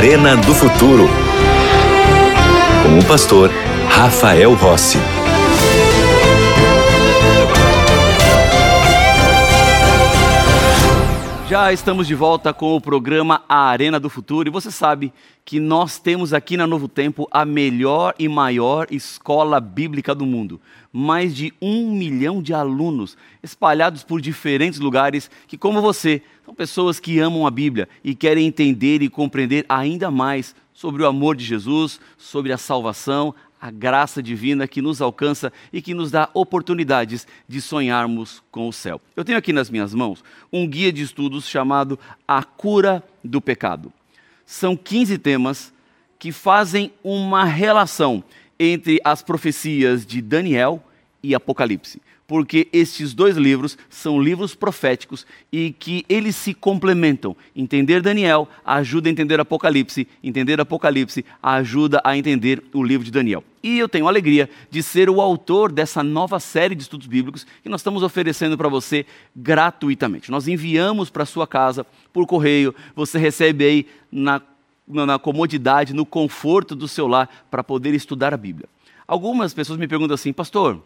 Arena do Futuro. Com o pastor Rafael Rossi. Já estamos de volta com o programa A Arena do Futuro e você sabe que nós temos aqui na Novo Tempo a melhor e maior escola bíblica do mundo. Mais de um milhão de alunos espalhados por diferentes lugares que, como você, são pessoas que amam a Bíblia e querem entender e compreender ainda mais sobre o amor de Jesus, sobre a salvação, a graça divina que nos alcança e que nos dá oportunidades de sonharmos com o céu. Eu tenho aqui nas minhas mãos um guia de estudos chamado A Cura do Pecado. São 15 temas que fazem uma relação entre as profecias de Daniel e Apocalipse porque estes dois livros são livros proféticos e que eles se complementam. Entender Daniel ajuda a entender Apocalipse, entender Apocalipse ajuda a entender o livro de Daniel. E eu tenho a alegria de ser o autor dessa nova série de estudos bíblicos que nós estamos oferecendo para você gratuitamente. Nós enviamos para sua casa por correio, você recebe aí na, na comodidade, no conforto do seu lar para poder estudar a Bíblia. Algumas pessoas me perguntam assim, pastor,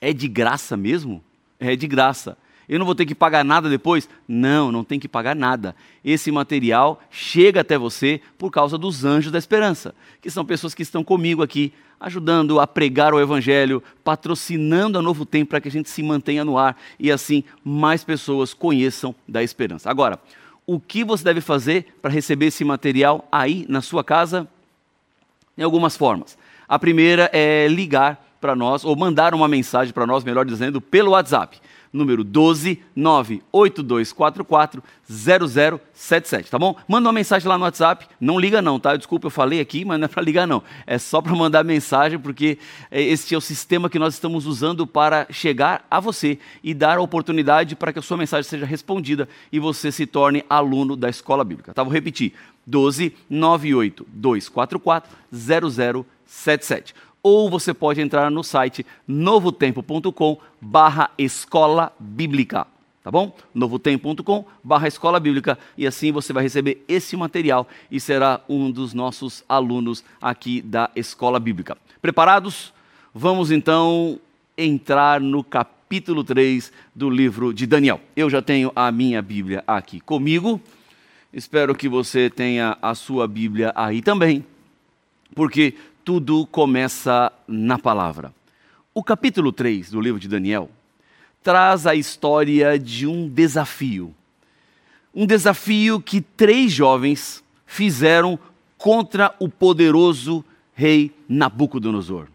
é de graça mesmo? É de graça. Eu não vou ter que pagar nada depois? Não, não tem que pagar nada. Esse material chega até você por causa dos anjos da esperança, que são pessoas que estão comigo aqui, ajudando a pregar o Evangelho, patrocinando a Novo Tempo para que a gente se mantenha no ar e assim mais pessoas conheçam da esperança. Agora, o que você deve fazer para receber esse material aí na sua casa? Em algumas formas. A primeira é ligar para nós, ou mandar uma mensagem para nós, melhor dizendo, pelo WhatsApp. Número 12 98244 0077, tá bom? Manda uma mensagem lá no WhatsApp, não liga não, tá? Desculpa, eu falei aqui, mas não é para ligar não. É só para mandar mensagem, porque este é o sistema que nós estamos usando para chegar a você e dar a oportunidade para que a sua mensagem seja respondida e você se torne aluno da escola bíblica. Tá? Vou repetir: 12 98244 0077 ou você pode entrar no site novotempo.com barra escola bíblica, tá bom? novotempo.com barra escola bíblica e assim você vai receber esse material e será um dos nossos alunos aqui da escola bíblica. Preparados? Vamos então entrar no capítulo 3 do livro de Daniel. Eu já tenho a minha Bíblia aqui comigo. Espero que você tenha a sua Bíblia aí também, porque tudo começa na palavra. O capítulo 3 do livro de Daniel traz a história de um desafio. Um desafio que três jovens fizeram contra o poderoso rei Nabucodonosor.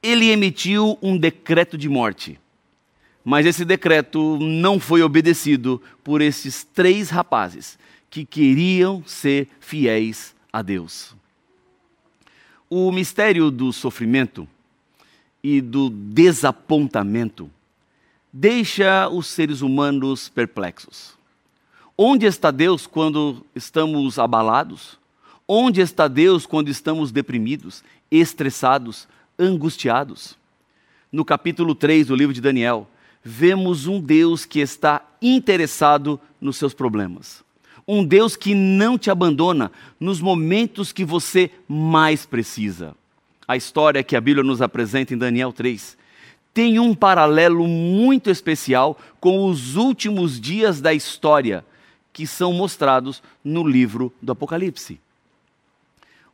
Ele emitiu um decreto de morte, mas esse decreto não foi obedecido por esses três rapazes que queriam ser fiéis a Deus. O mistério do sofrimento e do desapontamento deixa os seres humanos perplexos. Onde está Deus quando estamos abalados? Onde está Deus quando estamos deprimidos, estressados, angustiados? No capítulo 3 do livro de Daniel, vemos um Deus que está interessado nos seus problemas um Deus que não te abandona nos momentos que você mais precisa. A história que a Bíblia nos apresenta em Daniel 3 tem um paralelo muito especial com os últimos dias da história que são mostrados no livro do Apocalipse.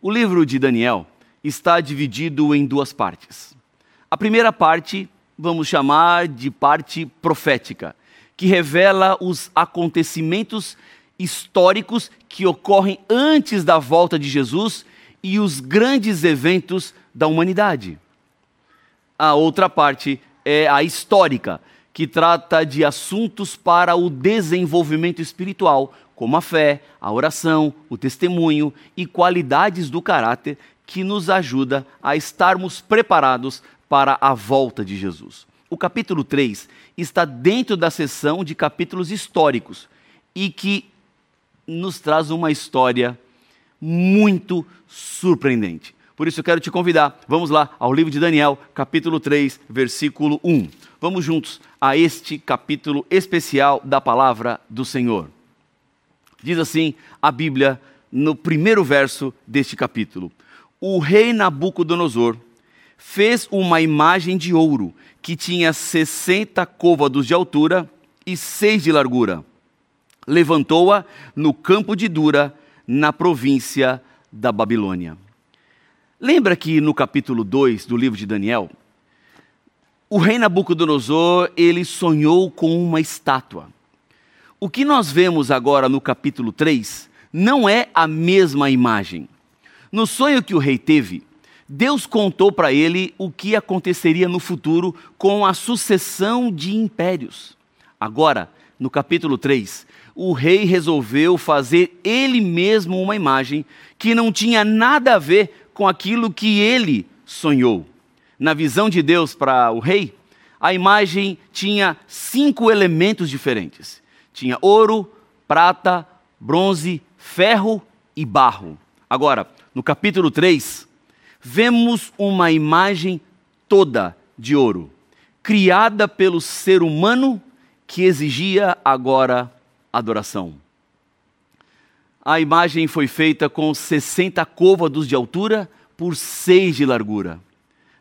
O livro de Daniel está dividido em duas partes. A primeira parte, vamos chamar de parte profética, que revela os acontecimentos históricos que ocorrem antes da volta de Jesus e os grandes eventos da humanidade. A outra parte é a histórica, que trata de assuntos para o desenvolvimento espiritual, como a fé, a oração, o testemunho e qualidades do caráter que nos ajuda a estarmos preparados para a volta de Jesus. O capítulo 3 está dentro da seção de capítulos históricos e que nos traz uma história muito surpreendente. Por isso eu quero te convidar, vamos lá ao livro de Daniel, capítulo 3, versículo 1. Vamos juntos a este capítulo especial da palavra do Senhor. Diz assim a Bíblia no primeiro verso deste capítulo. O rei Nabucodonosor fez uma imagem de ouro que tinha 60 côvados de altura e 6 de largura. Levantou-a no campo de Dura, na província da Babilônia. Lembra que no capítulo 2 do livro de Daniel, o rei Nabucodonosor, ele sonhou com uma estátua. O que nós vemos agora no capítulo 3 não é a mesma imagem. No sonho que o rei teve, Deus contou para ele o que aconteceria no futuro com a sucessão de impérios. Agora, no capítulo 3, o rei resolveu fazer ele mesmo uma imagem que não tinha nada a ver com aquilo que ele sonhou. Na visão de Deus para o rei, a imagem tinha cinco elementos diferentes: tinha ouro, prata, bronze, ferro e barro. Agora, no capítulo 3, vemos uma imagem toda de ouro, criada pelo ser humano que exigia agora adoração. A imagem foi feita com 60 côvados de altura por 6 de largura.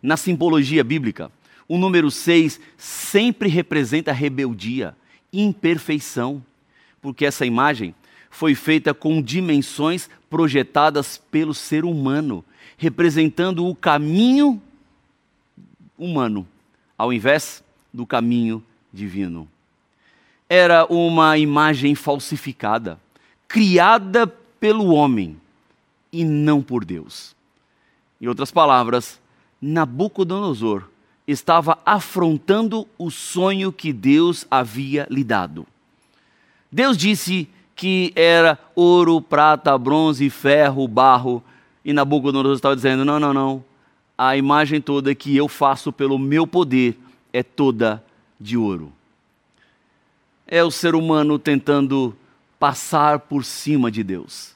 Na simbologia bíblica, o número 6 sempre representa rebeldia, imperfeição, porque essa imagem foi feita com dimensões projetadas pelo ser humano, representando o caminho humano, ao invés do caminho divino. Era uma imagem falsificada, criada pelo homem e não por Deus. Em outras palavras, Nabucodonosor estava afrontando o sonho que Deus havia lhe dado. Deus disse que era ouro, prata, bronze, ferro, barro, e Nabucodonosor estava dizendo: não, não, não. A imagem toda que eu faço pelo meu poder é toda de ouro. É o ser humano tentando passar por cima de Deus.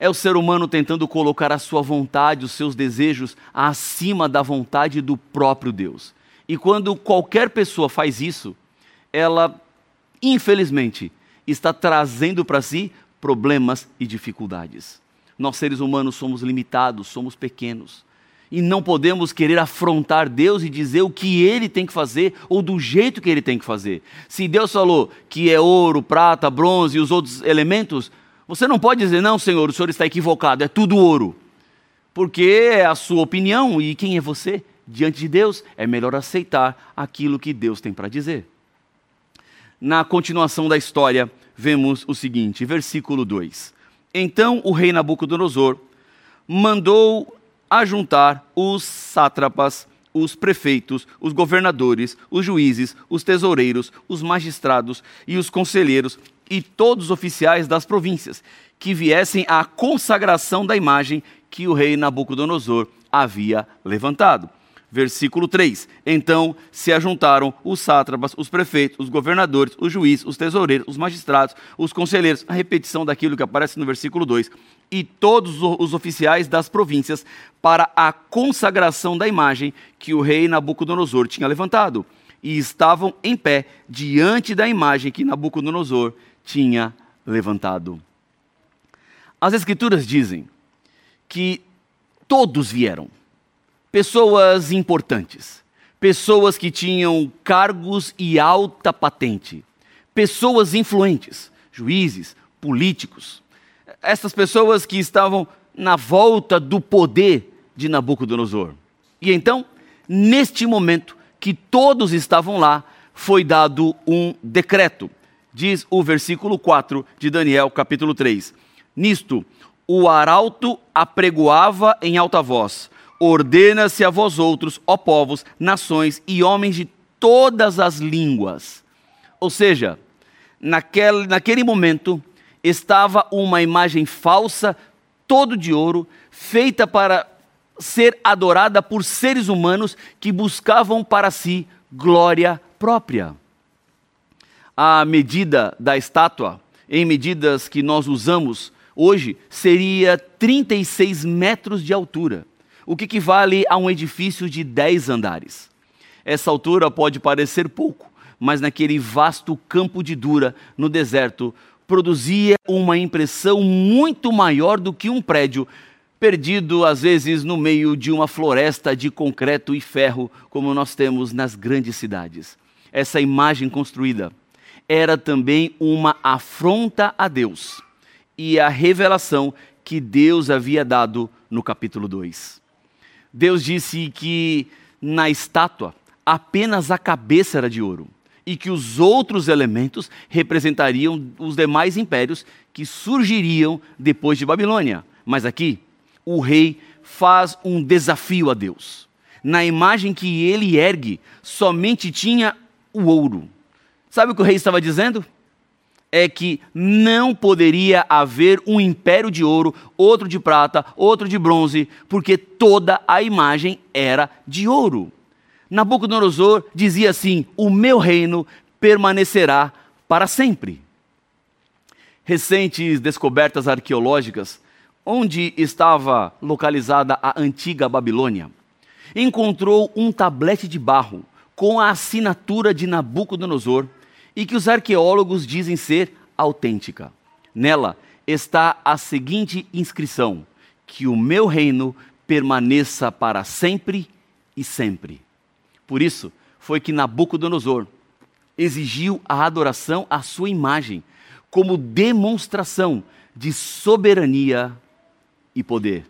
É o ser humano tentando colocar a sua vontade, os seus desejos acima da vontade do próprio Deus. E quando qualquer pessoa faz isso, ela, infelizmente, está trazendo para si problemas e dificuldades. Nós, seres humanos, somos limitados, somos pequenos. E não podemos querer afrontar Deus e dizer o que Ele tem que fazer ou do jeito que Ele tem que fazer. Se Deus falou que é ouro, prata, bronze e os outros elementos, você não pode dizer, não, Senhor, o Senhor está equivocado, é tudo ouro. Porque é a sua opinião e quem é você? Diante de Deus, é melhor aceitar aquilo que Deus tem para dizer. Na continuação da história, vemos o seguinte, versículo 2. Então o rei Nabucodonosor mandou ajuntar os sátrapas, os prefeitos, os governadores, os juízes, os tesoureiros, os magistrados e os conselheiros e todos os oficiais das províncias, que viessem à consagração da imagem que o rei Nabucodonosor havia levantado. Versículo 3: Então se ajuntaram os sátrapas, os prefeitos, os governadores, os juízes, os tesoureiros, os magistrados, os conselheiros, a repetição daquilo que aparece no versículo 2, e todos os oficiais das províncias para a consagração da imagem que o rei Nabucodonosor tinha levantado, e estavam em pé diante da imagem que Nabucodonosor tinha levantado. As Escrituras dizem que todos vieram, pessoas importantes, pessoas que tinham cargos e alta patente, pessoas influentes, juízes, políticos, essas pessoas que estavam na volta do poder de Nabucodonosor. E então, neste momento que todos estavam lá, foi dado um decreto diz o versículo 4 de Daniel, capítulo 3. Nisto, o arauto apregoava em alta voz: Ordena-se a vós outros, ó povos, nações e homens de todas as línguas. Ou seja, naquele, naquele momento estava uma imagem falsa, todo de ouro, feita para ser adorada por seres humanos que buscavam para si glória própria a medida da estátua, em medidas que nós usamos hoje, seria 36 metros de altura, o que equivale a um edifício de 10 andares. Essa altura pode parecer pouco, mas naquele vasto campo de Dura, no deserto, produzia uma impressão muito maior do que um prédio perdido às vezes no meio de uma floresta de concreto e ferro, como nós temos nas grandes cidades. Essa imagem construída era também uma afronta a Deus e a revelação que Deus havia dado no capítulo 2. Deus disse que na estátua apenas a cabeça era de ouro e que os outros elementos representariam os demais impérios que surgiriam depois de Babilônia. Mas aqui o rei faz um desafio a Deus. Na imagem que ele ergue, somente tinha o ouro. Sabe o que o rei estava dizendo? É que não poderia haver um império de ouro, outro de prata, outro de bronze, porque toda a imagem era de ouro. Nabucodonosor dizia assim: O meu reino permanecerá para sempre. Recentes descobertas arqueológicas onde estava localizada a antiga Babilônia, encontrou um tablete de barro com a assinatura de Nabucodonosor e que os arqueólogos dizem ser autêntica. Nela está a seguinte inscrição: Que o meu reino permaneça para sempre e sempre. Por isso foi que Nabucodonosor exigiu a adoração à sua imagem, como demonstração de soberania e poder.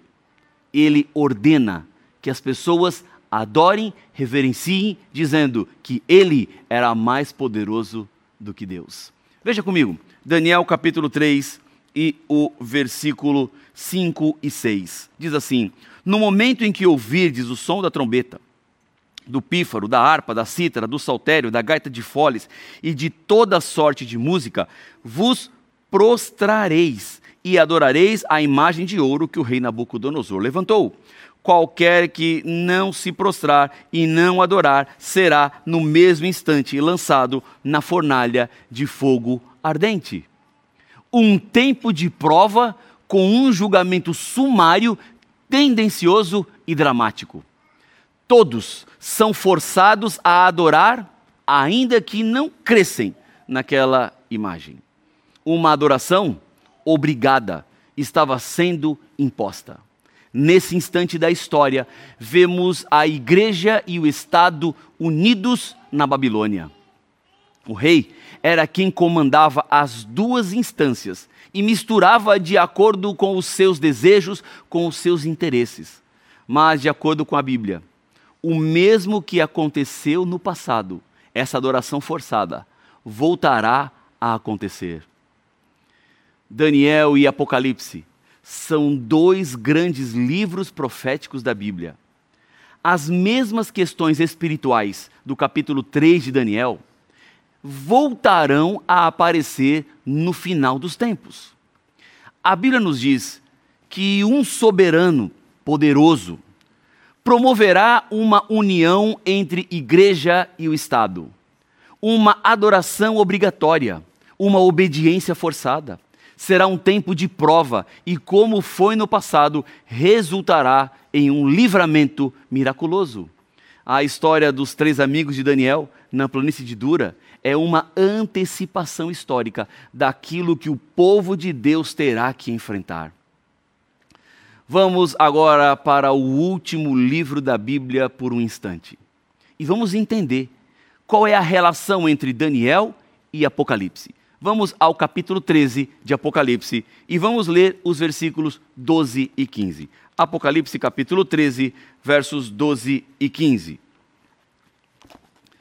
Ele ordena que as pessoas adorem, reverenciem, dizendo que ele era mais poderoso do que Deus. Veja comigo, Daniel capítulo 3 e o versículo 5 e 6. Diz assim: No momento em que ouvirdes o som da trombeta, do pífaro, da harpa, da cítara, do saltério, da gaita de foles e de toda sorte de música, vos prostrareis e adorareis a imagem de ouro que o rei Nabucodonosor levantou. Qualquer que não se prostrar e não adorar será no mesmo instante lançado na fornalha de fogo ardente. Um tempo de prova com um julgamento sumário, tendencioso e dramático. Todos são forçados a adorar, ainda que não crescem naquela imagem. Uma adoração obrigada estava sendo imposta. Nesse instante da história, vemos a igreja e o Estado unidos na Babilônia. O rei era quem comandava as duas instâncias e misturava de acordo com os seus desejos, com os seus interesses. Mas, de acordo com a Bíblia, o mesmo que aconteceu no passado, essa adoração forçada, voltará a acontecer. Daniel e Apocalipse são dois grandes livros proféticos da Bíblia. As mesmas questões espirituais do capítulo 3 de Daniel voltarão a aparecer no final dos tempos. A Bíblia nos diz que um soberano poderoso promoverá uma união entre igreja e o Estado, uma adoração obrigatória, uma obediência forçada será um tempo de prova e, como foi no passado, resultará em um livramento miraculoso. A história dos três amigos de Daniel na planície de Dura é uma antecipação histórica daquilo que o povo de Deus terá que enfrentar. Vamos agora para o último livro da Bíblia por um instante. E vamos entender qual é a relação entre Daniel e Apocalipse. Vamos ao capítulo 13 de Apocalipse e vamos ler os versículos 12 e 15. Apocalipse, capítulo 13, versos 12 e 15.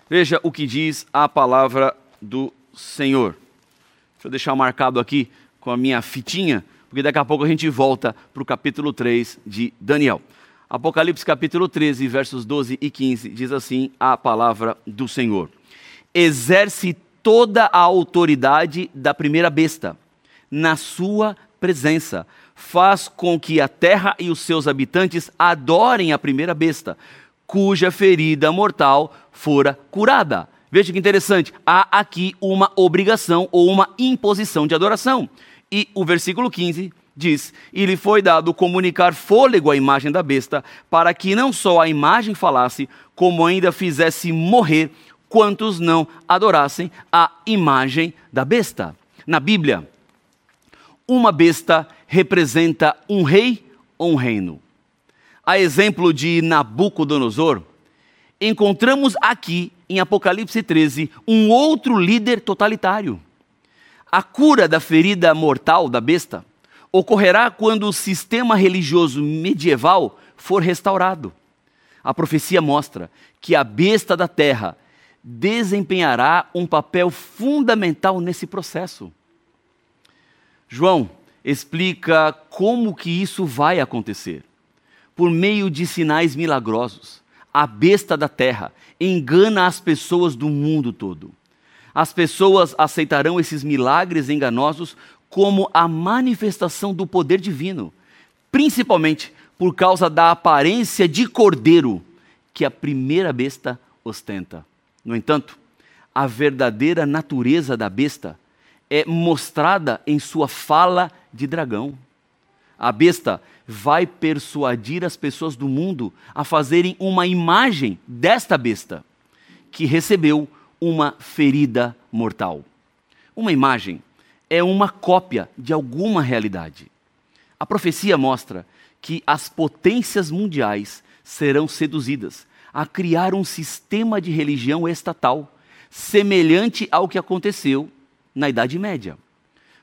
Veja o que diz a palavra do Senhor. Deixa eu deixar marcado aqui com a minha fitinha, porque daqui a pouco a gente volta para o capítulo 3 de Daniel. Apocalipse capítulo 13, versos 12 e 15, diz assim a palavra do Senhor: Exerce toda a autoridade da primeira besta na sua presença. Faz com que a terra e os seus habitantes adorem a primeira besta, cuja ferida mortal fora curada. Veja que interessante, há aqui uma obrigação ou uma imposição de adoração. E o versículo 15 diz: E lhe foi dado comunicar fôlego à imagem da besta, para que não só a imagem falasse, como ainda fizesse morrer quantos não adorassem a imagem da besta. Na Bíblia, uma besta representa um rei ou um reino. A exemplo de Nabucodonosor, encontramos aqui em Apocalipse 13 um outro líder totalitário. A cura da ferida mortal da besta ocorrerá quando o sistema religioso medieval for restaurado. A profecia mostra que a besta da terra desempenhará um papel fundamental nesse processo. João explica como que isso vai acontecer. Por meio de sinais milagrosos, a besta da terra engana as pessoas do mundo todo. As pessoas aceitarão esses milagres enganosos como a manifestação do poder divino, principalmente por causa da aparência de cordeiro que a primeira besta ostenta. No entanto, a verdadeira natureza da besta é mostrada em sua fala de dragão. A besta vai persuadir as pessoas do mundo a fazerem uma imagem desta besta, que recebeu uma ferida mortal. Uma imagem é uma cópia de alguma realidade. A profecia mostra que as potências mundiais serão seduzidas a criar um sistema de religião estatal semelhante ao que aconteceu na Idade Média,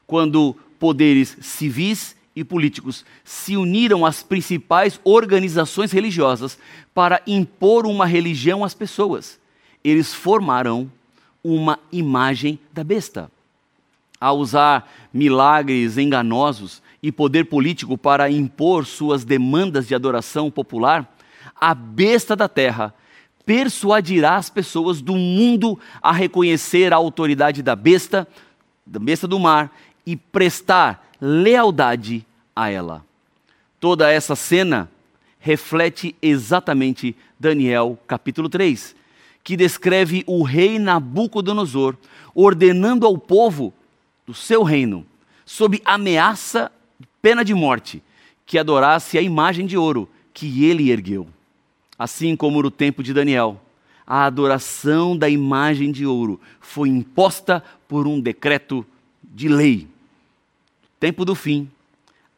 quando poderes civis e políticos se uniram às principais organizações religiosas para impor uma religião às pessoas. Eles formaram uma imagem da besta a usar milagres enganosos e poder político para impor suas demandas de adoração popular, a besta da terra persuadirá as pessoas do mundo a reconhecer a autoridade da besta, da besta do mar e prestar lealdade a ela. Toda essa cena reflete exatamente Daniel capítulo 3, que descreve o rei Nabucodonosor ordenando ao povo do seu reino, sob ameaça, pena de morte, que adorasse a imagem de ouro que ele ergueu. Assim como no tempo de Daniel, a adoração da imagem de ouro foi imposta por um decreto de lei. Tempo do fim,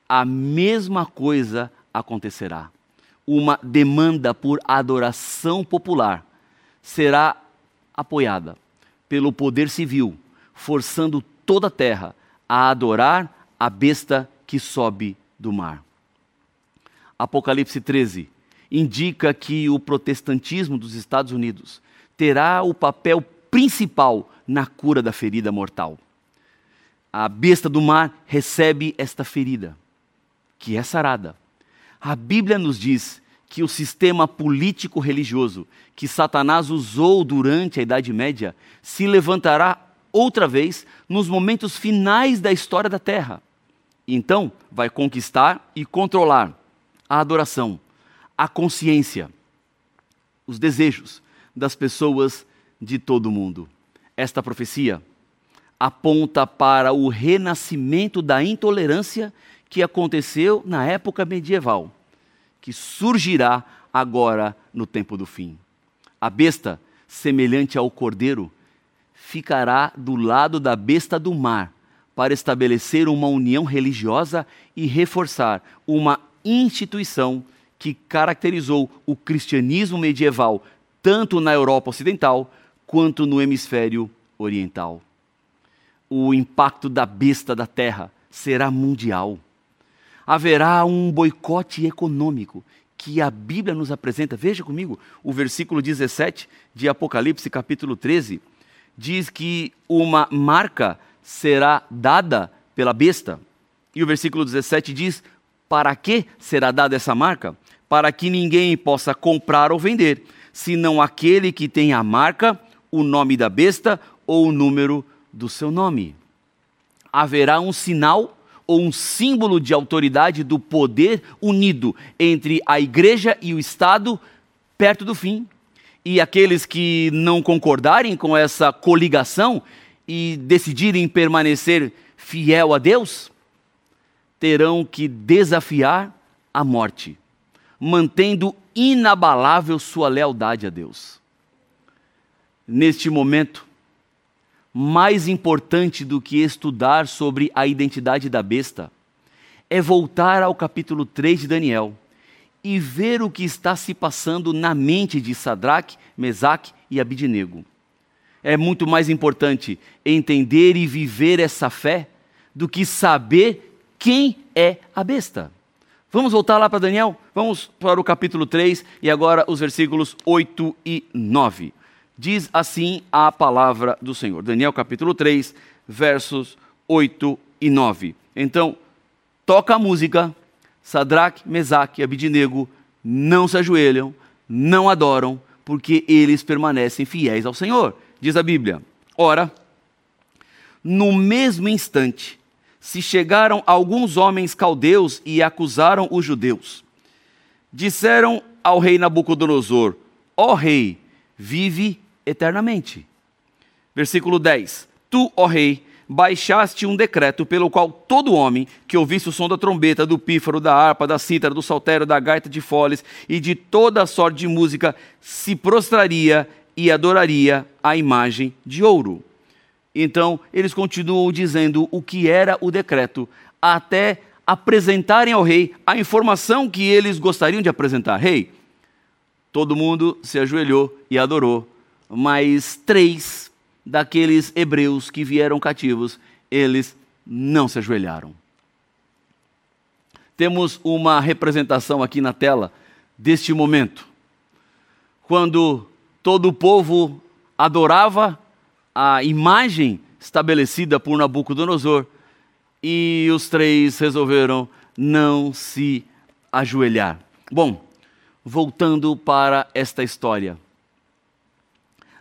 a mesma coisa acontecerá. Uma demanda por adoração popular será apoiada pelo poder civil, forçando toda a terra a adorar a besta que sobe do mar. Apocalipse 13 indica que o protestantismo dos Estados Unidos terá o papel principal na cura da ferida mortal. A besta do mar recebe esta ferida, que é sarada. A Bíblia nos diz que o sistema político-religioso que Satanás usou durante a Idade Média se levantará outra vez nos momentos finais da história da terra. Então, vai conquistar e controlar a adoração, a consciência, os desejos das pessoas de todo o mundo. Esta profecia aponta para o renascimento da intolerância que aconteceu na época medieval, que surgirá agora no tempo do fim. A besta, semelhante ao cordeiro, ficará do lado da besta do mar para estabelecer uma união religiosa e reforçar uma instituição que caracterizou o cristianismo medieval tanto na Europa Ocidental quanto no hemisfério oriental. O impacto da besta da terra será mundial. Haverá um boicote econômico que a Bíblia nos apresenta. Veja comigo o versículo 17 de Apocalipse, capítulo 13 diz que uma marca será dada pela besta. E o versículo 17 diz: Para que será dada essa marca? Para que ninguém possa comprar ou vender, senão aquele que tem a marca, o nome da besta ou o número do seu nome. Haverá um sinal ou um símbolo de autoridade do poder unido entre a igreja e o Estado perto do fim e aqueles que não concordarem com essa coligação e decidirem permanecer fiel a Deus, terão que desafiar a morte, mantendo inabalável sua lealdade a Deus. Neste momento, mais importante do que estudar sobre a identidade da besta é voltar ao capítulo 3 de Daniel e ver o que está se passando na mente de Sadraque, Mesaque e Abidinego. É muito mais importante entender e viver essa fé do que saber quem é a besta. Vamos voltar lá para Daniel? Vamos para o capítulo 3 e agora os versículos 8 e 9. Diz assim a palavra do Senhor. Daniel capítulo 3, versos 8 e 9. Então, toca a música, Sadraque, Mesaque e Abidinego não se ajoelham, não adoram, porque eles permanecem fiéis ao Senhor. Diz a Bíblia. Ora, no mesmo instante, se chegaram alguns homens caldeus e acusaram os judeus. Disseram ao rei Nabucodonosor: Ó rei, vive eternamente. Versículo 10: Tu, ó rei, baixaste um decreto pelo qual todo homem que ouvisse o som da trombeta, do pífaro, da harpa, da cítara, do saltério, da gaita de foles e de toda a sorte de música se prostraria e adoraria a imagem de ouro. Então, eles continuam dizendo o que era o decreto, até apresentarem ao rei a informação que eles gostariam de apresentar. Rei, todo mundo se ajoelhou e adorou, mas três daqueles hebreus que vieram cativos, eles não se ajoelharam. Temos uma representação aqui na tela deste momento, quando todo o povo adorava a imagem estabelecida por Nabucodonosor e os três resolveram não se ajoelhar. Bom, voltando para esta história.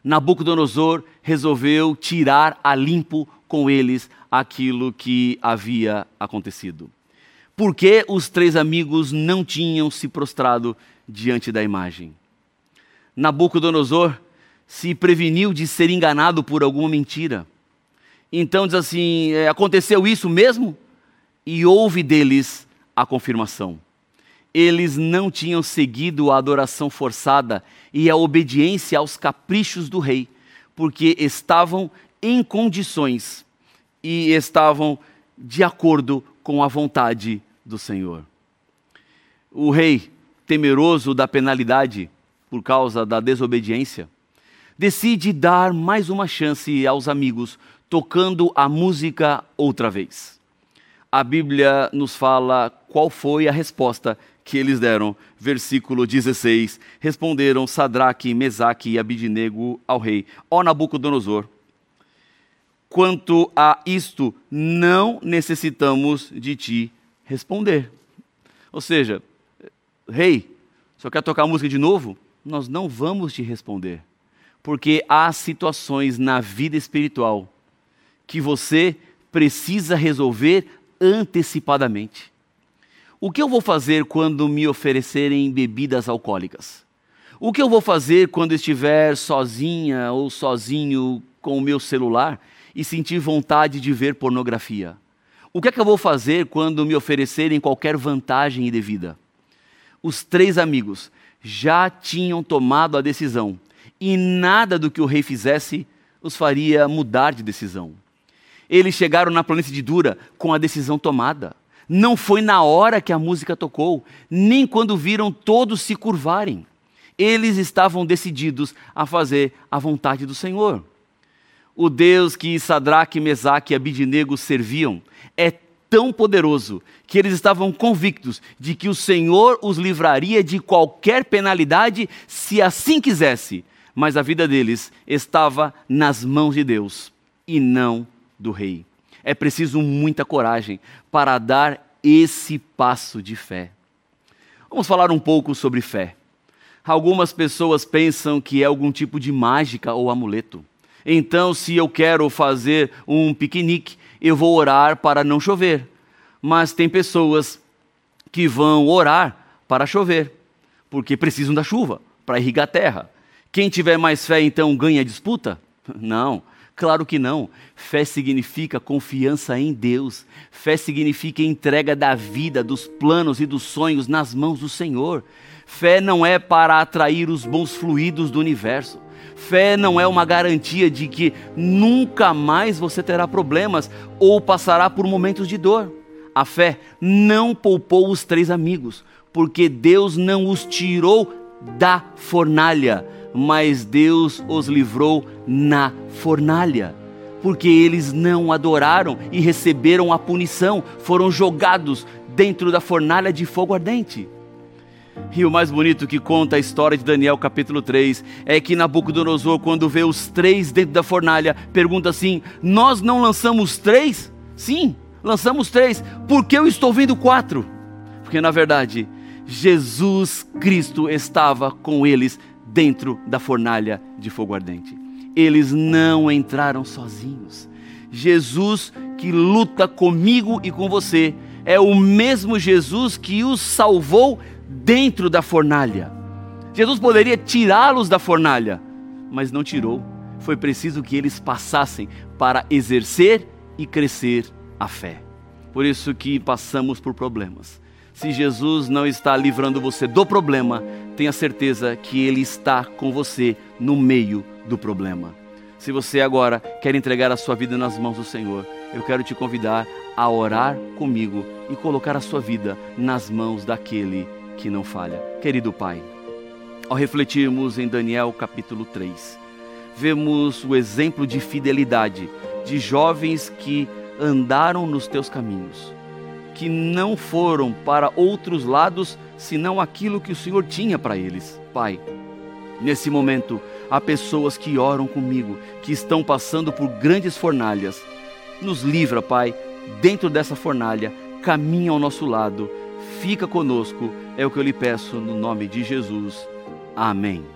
Nabucodonosor resolveu tirar a limpo com eles aquilo que havia acontecido. Por que os três amigos não tinham se prostrado diante da imagem? Nabucodonosor se preveniu de ser enganado por alguma mentira. Então diz assim: é, aconteceu isso mesmo? E houve deles a confirmação. Eles não tinham seguido a adoração forçada e a obediência aos caprichos do rei, porque estavam em condições e estavam de acordo com a vontade do Senhor. O rei, temeroso da penalidade por causa da desobediência, decide dar mais uma chance aos amigos, tocando a música outra vez. A Bíblia nos fala qual foi a resposta que eles deram. Versículo 16: Responderam Sadraque, Mesaque e Abidinego ao rei: Ó Nabucodonosor, quanto a isto, não necessitamos de ti responder. Ou seja, rei, só quer tocar a música de novo? Nós não vamos te responder porque há situações na vida espiritual que você precisa resolver antecipadamente. O que eu vou fazer quando me oferecerem bebidas alcoólicas? O que eu vou fazer quando estiver sozinha ou sozinho com o meu celular e sentir vontade de ver pornografia? O que é que eu vou fazer quando me oferecerem qualquer vantagem indevida? Os três amigos já tinham tomado a decisão e nada do que o rei fizesse os faria mudar de decisão. Eles chegaram na planície de Dura com a decisão tomada. Não foi na hora que a música tocou, nem quando viram todos se curvarem. Eles estavam decididos a fazer a vontade do Senhor. O Deus que Sadraque, Mesaque e Abidinego serviam é tão poderoso que eles estavam convictos de que o Senhor os livraria de qualquer penalidade se assim quisesse, mas a vida deles estava nas mãos de Deus e não do rei. É preciso muita coragem para dar esse passo de fé. Vamos falar um pouco sobre fé. Algumas pessoas pensam que é algum tipo de mágica ou amuleto. Então, se eu quero fazer um piquenique, eu vou orar para não chover. Mas tem pessoas que vão orar para chover, porque precisam da chuva para irrigar a terra. Quem tiver mais fé então ganha a disputa? Não, claro que não. Fé significa confiança em Deus. Fé significa entrega da vida, dos planos e dos sonhos nas mãos do Senhor. Fé não é para atrair os bons fluidos do universo. Fé não é uma garantia de que nunca mais você terá problemas ou passará por momentos de dor. A fé não poupou os três amigos, porque Deus não os tirou da fornalha, mas Deus os livrou na fornalha. Porque eles não adoraram e receberam a punição, foram jogados dentro da fornalha de fogo ardente. E o mais bonito que conta a história de Daniel capítulo 3 é que Nabucodonosor, quando vê os três dentro da fornalha, pergunta assim: Nós não lançamos três? Sim, lançamos três. Por que eu estou vendo quatro? Porque na verdade, Jesus Cristo estava com eles dentro da fornalha de fogo ardente. Eles não entraram sozinhos. Jesus que luta comigo e com você é o mesmo Jesus que os salvou dentro da fornalha. Jesus poderia tirá-los da fornalha, mas não tirou. Foi preciso que eles passassem para exercer e crescer a fé. Por isso que passamos por problemas. Se Jesus não está livrando você do problema, tenha certeza que Ele está com você no meio do problema. Se você agora quer entregar a sua vida nas mãos do Senhor, eu quero te convidar a orar comigo e colocar a sua vida nas mãos daquele que não falha. Querido Pai, ao refletirmos em Daniel capítulo 3, vemos o exemplo de fidelidade de jovens que andaram nos teus caminhos, que não foram para outros lados senão aquilo que o Senhor tinha para eles. Pai, nesse momento há pessoas que oram comigo, que estão passando por grandes fornalhas. Nos livra, Pai, dentro dessa fornalha, caminha ao nosso lado, fica conosco, é o que eu lhe peço no nome de Jesus. Amém.